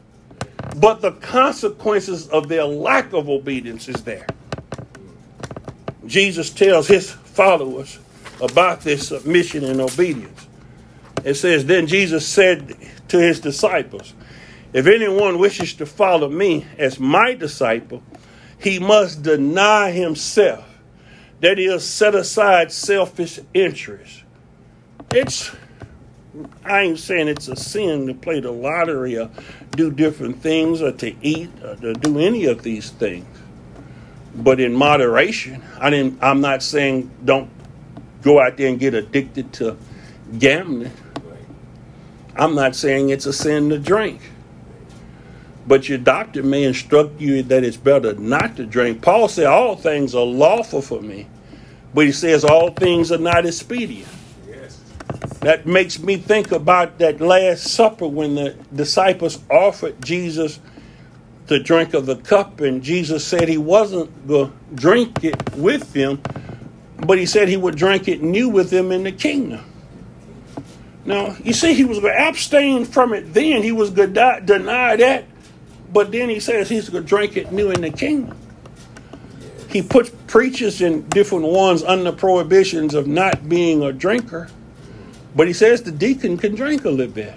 but the consequences of their lack of obedience is there. Jesus tells his followers about this submission and obedience. It says, Then Jesus said to his disciples, If anyone wishes to follow me as my disciple, he must deny himself. That is, set aside selfish interests. It's I ain't saying it's a sin to play the lottery or do different things or to eat or to do any of these things. But in moderation, I didn't I'm not saying don't go out there and get addicted to gambling. I'm not saying it's a sin to drink. But your doctor may instruct you that it's better not to drink. Paul said all things are lawful for me, but he says all things are not expedient. Yes. That makes me think about that Last Supper when the disciples offered Jesus to drink of the cup, and Jesus said he wasn't going to drink it with them, but he said he would drink it new with them in the kingdom. Now, you see, he was going to abstain from it then. He was going to deny that, but then he says he's going to drink it new in the kingdom. He puts preachers and different ones under prohibitions of not being a drinker. But he says the deacon can drink a little bit.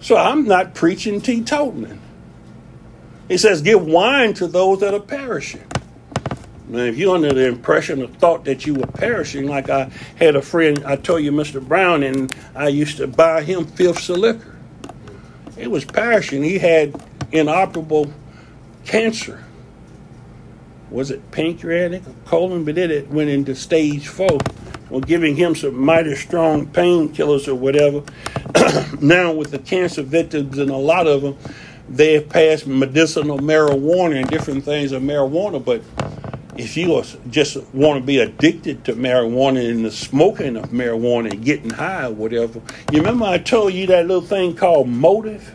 So I'm not preaching teetotaling. He says, give wine to those that are perishing. Now, if you're under the impression or thought that you were perishing, like I had a friend, I told you, Mr. Brown, and I used to buy him fifths of liquor. It was perishing. He had inoperable cancer. Was it pancreatic or colon? But it went into stage four or giving him some mighty strong painkillers or whatever. [CLEARS THROAT] now, with the cancer victims and a lot of them, they have passed medicinal marijuana and different things of marijuana. But if you just want to be addicted to marijuana and the smoking of marijuana and getting high or whatever, you remember I told you that little thing called motive?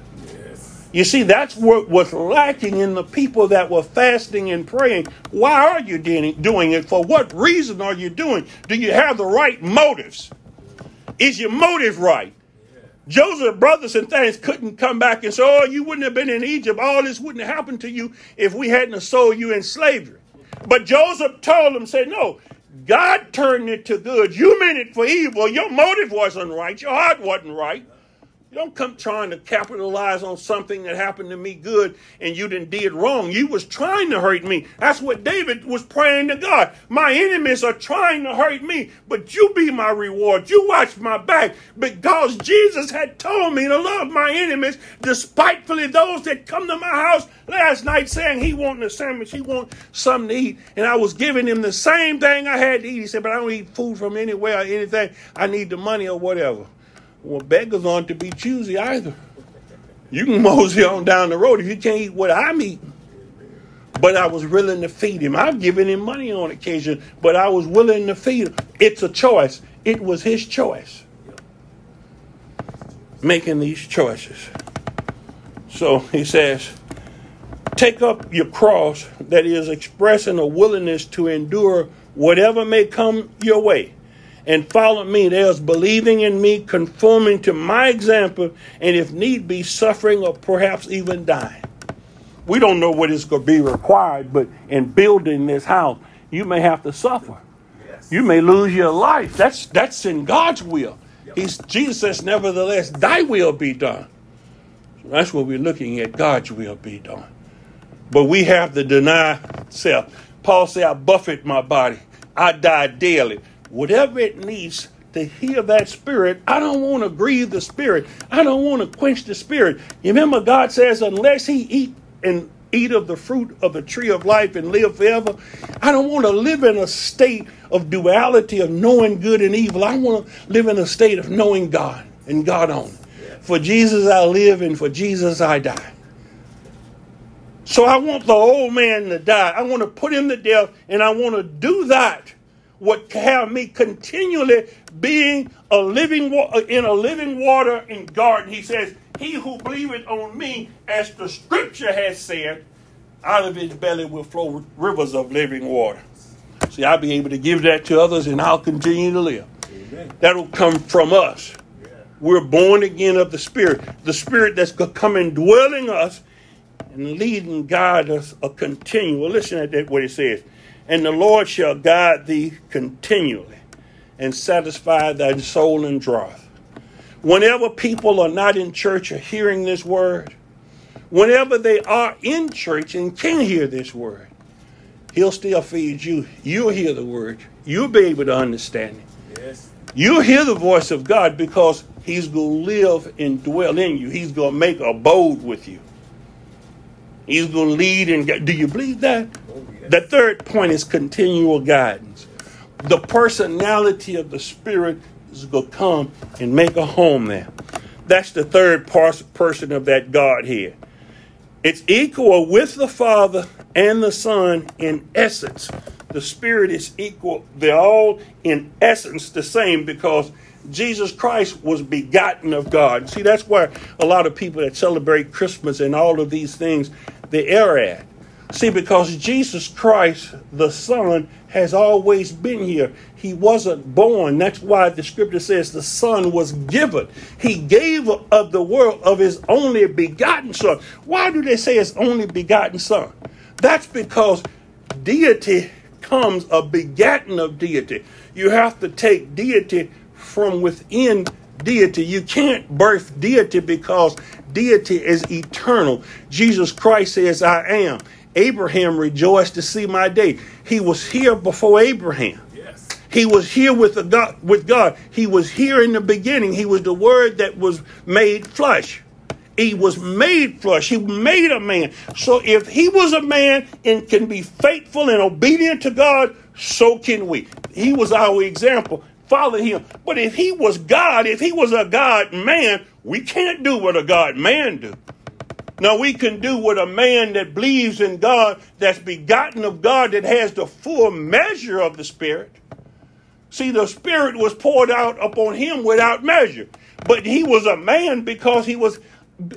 You see, that's what was lacking in the people that were fasting and praying. Why are you doing it? For what reason are you doing? Do you have the right motives? Is your motive right? Joseph, brothers and things couldn't come back and say, Oh, you wouldn't have been in Egypt. All this wouldn't have happened to you if we hadn't sold you in slavery. But Joseph told him, said, No, God turned it to good. You meant it for evil. Your motive wasn't right. Your heart wasn't right. Don't come trying to capitalize on something that happened to me good and you didn't did wrong. You was trying to hurt me. That's what David was praying to God. My enemies are trying to hurt me, but you be my reward. You watch my back because Jesus had told me to love my enemies, despitefully those that come to my house last night saying he wanted a sandwich, he want something to eat. And I was giving him the same thing I had to eat. He said, but I don't eat food from anywhere or anything. I need the money or whatever. Well, beggars aren't to be choosy either. You can [LAUGHS] mosey on down the road if you can't eat what I'm eating. But I was willing to feed him. I've given him money on occasion, but I was willing to feed him. It's a choice. It was his choice. Making these choices. So he says, take up your cross, that is, expressing a willingness to endure whatever may come your way, and follow me. There's believing in me, conforming to my example, and if need be, suffering or perhaps even dying. We don't know what is going to be required, but in building this house, you may have to suffer. Yes. You may lose your life. That's that's in God's will. He's Jesus says, nevertheless, thy will be done. So that's what we're looking at. God's will be done. But we have to deny self. Paul said, I buffet my body. I die daily. Whatever it needs to heal that spirit, I don't want to grieve the spirit. I don't want to quench the spirit. You remember God says, unless he eat and eat of the fruit of the tree of life and live forever. I don't want to live in a state of duality of knowing good and evil. I want to live in a state of knowing God and God only. For Jesus I live and for Jesus I die. So I want the old man to die. I want to put him to death and I want to do that what have me continually being a living in a living water in garden. He says, he who believeth on me, as the scripture has said, out of his belly will flow rivers of living water. See, I'll be able to give that to others and I'll continue to live. Amen. That'll come from us. Yeah. We're born again of the Spirit. The Spirit that's going to come and dwell in us and leading, and guide us a continual. Listen at that, what it says. And the Lord shall guide thee continually and satisfy thy soul in drought whenever people are not in church or hearing this word, whenever they are in church and can hear this word, He'll still feed you. You'll hear the word. You'll be able to understand it. Yes. You'll hear the voice of God because He's going to live and dwell in you. He's going to make abode with you. He's going to lead and guide. Do you believe that? Oh. The third point is continual guidance. The personality of the Spirit is going to come and make a home there. That's the third person of that Godhead. It's equal with the Father and the Son in essence. The Spirit is equal. They're all in essence the same because Jesus Christ was begotten of God. See, that's why a lot of people that celebrate Christmas and all of these things, they err at. See, because Jesus Christ, the Son, has always been here. He wasn't born. That's why the scripture says the Son was given. He gave of the world of his only begotten Son. Why do they say his only begotten Son? That's because deity comes a begotten of deity. You have to take deity from within deity. You can't birth deity because deity is eternal. Jesus Christ says, I am. Abraham rejoiced to see my day. He was here before Abraham. Yes. He was here with the God with God. He was here in the beginning. He was the word that was made flesh. He was made flesh. He made a man. So if he was a man and can be faithful and obedient to God, so can we. He was our example. Follow him. But if he was God, if he was a God man, we can't do what a God man do. Now we can do what a man that believes in God, that's begotten of God, that has the full measure of the Spirit. See, the Spirit was poured out upon him without measure. But he was a man because he was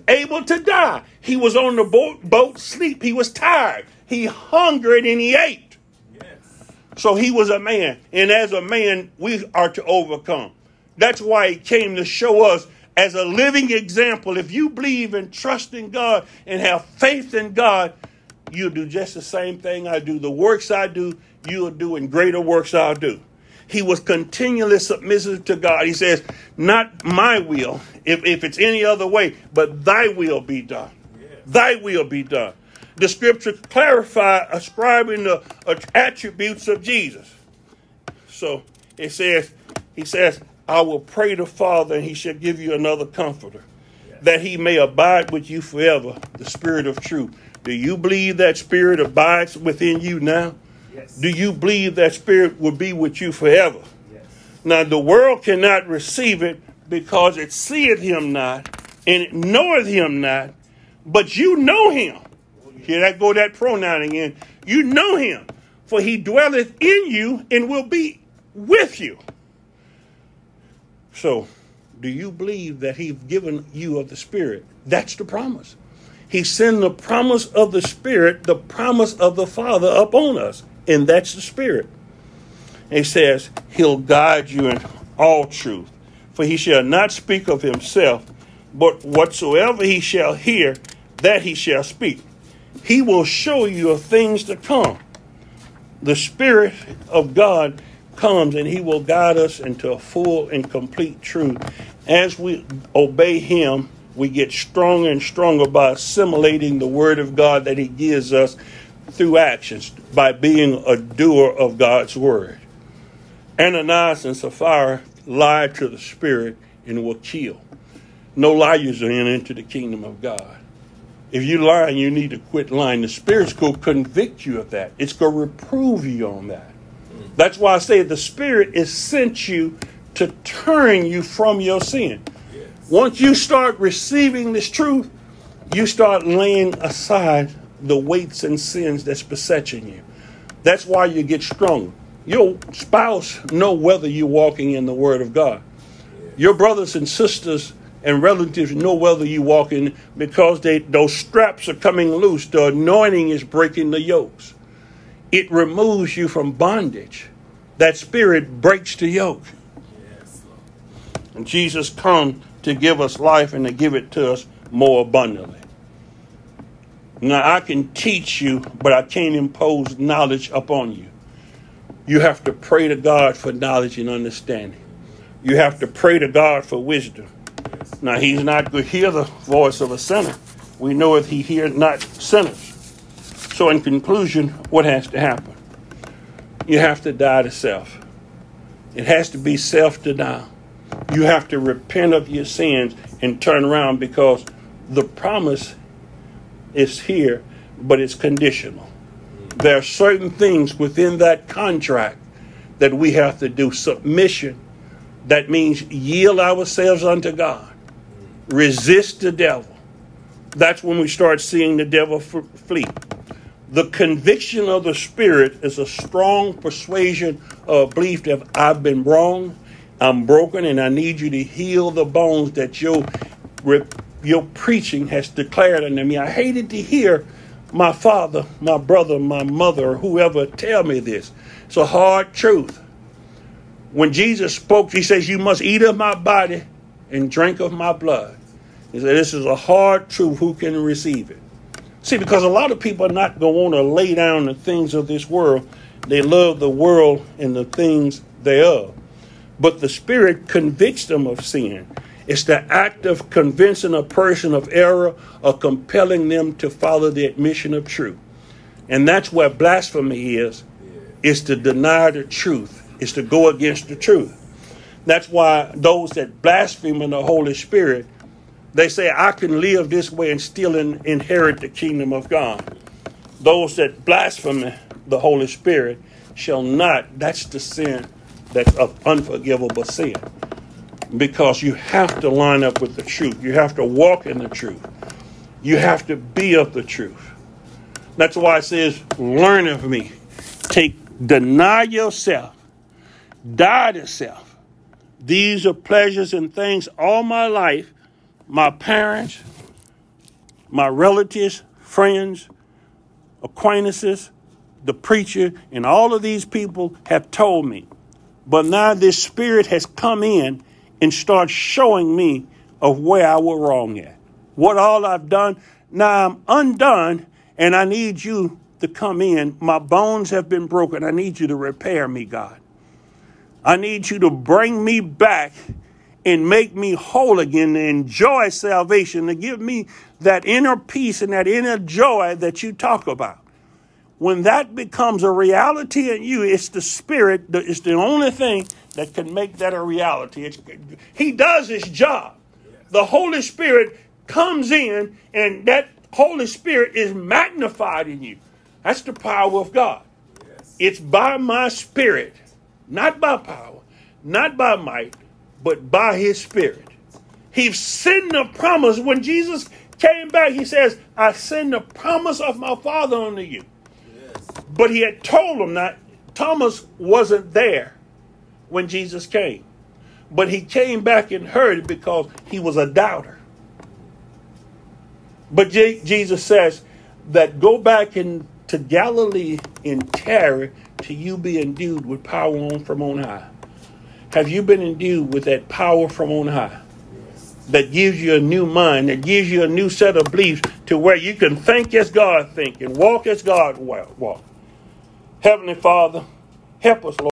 able to die. He was on the boat, boat sleep. He was tired. He hungered and he ate. Yes. So he was a man. And as a man, we are to overcome. That's why he came to show us as a living example. If you believe and trust in God and have faith in God, you'll do just the same thing I do. The works I do, you'll do, and greater works I'll do. He was continually submissive to God. He says, Not my will, if, if it's any other way, but thy will be done. Yes. Thy will be done. The scripture clarify ascribing the attributes of Jesus. So it says, He says, I will pray the Father, and he shall give you another comforter, that he may abide with you forever, the Spirit of truth. Do you believe that Spirit abides within you now? Yes. Do you believe that Spirit will be with you forever? Yes. Now, the world cannot receive it because it seeth him not, and it knoweth him not, but you know him. Here that go that pronoun again. You know him, for he dwelleth in you and will be with you. So, do you believe that He's given you of the Spirit? That's the promise. He sent the promise of the Spirit, the promise of the Father upon us, and that's the Spirit. He says, He'll guide you in all truth. For he shall not speak of himself, but whatsoever he shall hear, that he shall speak. He will show you of things to come. The Spirit of God comes and he will guide us into a full and complete truth. As we obey him, we get stronger and stronger by assimilating the word of God that he gives us through actions, by being a doer of God's word. Ananias and Sapphira lied to the Spirit and will kill. No liars are in into the kingdom of God. If you lie, you need to quit lying. The Spirit's going to convict you of that. It's going to reprove you on that. That's why I say the Spirit is sent you to turn you from your sin. Yes. Once you start receiving this truth, you start laying aside the weights and sins that's besetting you. That's why you get stronger. Your spouse know whether you're walking in the Word of God. Your brothers and sisters and relatives know whether you walk in because they those straps are coming loose. The anointing is breaking the yokes. It removes you from bondage. That spirit breaks the yoke. And Jesus come to give us life and to give it to us more abundantly. Now I can teach you, but I can't impose knowledge upon you. You have to pray to God for knowledge and understanding. You have to pray to God for wisdom. Now he's not going to hear the voice of a sinner. We know if he hears not sinners. So in conclusion, what has to happen? You have to die to self. It has to be self-denial. You have to repent of your sins and turn around because the promise is here, but it's conditional. There are certain things within that contract that we have to do. Submission, that means yield ourselves unto God resist the devil. That's when we start seeing the devil flee. The conviction of the Spirit is a strong persuasion of belief that I've been wrong, I'm broken, and I need you to heal the bones that your, your preaching has declared unto me. I hated to hear my father, my brother, my mother, or whoever tell me this. It's a hard truth. When Jesus spoke, he says, You must eat of my body and drink of my blood. He said, This is a hard truth. Who can receive it? See, because a lot of people are not going to want to lay down the things of this world. They love the world and the things thereof. But the Spirit convicts them of sin. It's the act of convincing a person of error or compelling them to follow the admission of truth. And that's where blasphemy is, is to deny the truth, is to go against the truth. That's why those that blaspheme in the Holy Spirit they say, I can live this way and still in, inherit the kingdom of God. Those that blaspheme the Holy Spirit shall not. That's the sin that's of unforgivable sin. Because you have to line up with the truth. You have to walk in the truth. You have to be of the truth. That's why it says, learn of me. Take, deny yourself, die to self. These are pleasures and things all my life my parents, my relatives, friends, acquaintances, the preacher, and all of these people have told me. But now this spirit has come in and started showing me of where I was wrong at. What all I've done. Now I'm undone and I need you to come in. My bones have been broken. I need you to repair me, God. I need you to bring me back and make me whole again, to enjoy salvation, to give me that inner peace and that inner joy that you talk about. When that becomes a reality in you, it's the Spirit, it's the only thing that can make that a reality. It's, he does his job. The Holy Spirit comes in, and that Holy Spirit is magnified in you. That's the power of God. Yes. It's by my Spirit, not by power, not by might, but by his spirit. He sent the promise. When Jesus came back, he says, I send the promise of my Father unto you. Yes. But he had told them that Thomas wasn't there when Jesus came. But he came back and heard it because he was a doubter. But J- Jesus says that go back into Galilee and tarry to you be endued with power on from on high? Have you been endued with that power from on high? That gives you a new mind, that gives you a new set of beliefs to where you can think as God think and walk as God walk. Heavenly Father, help us, Lord.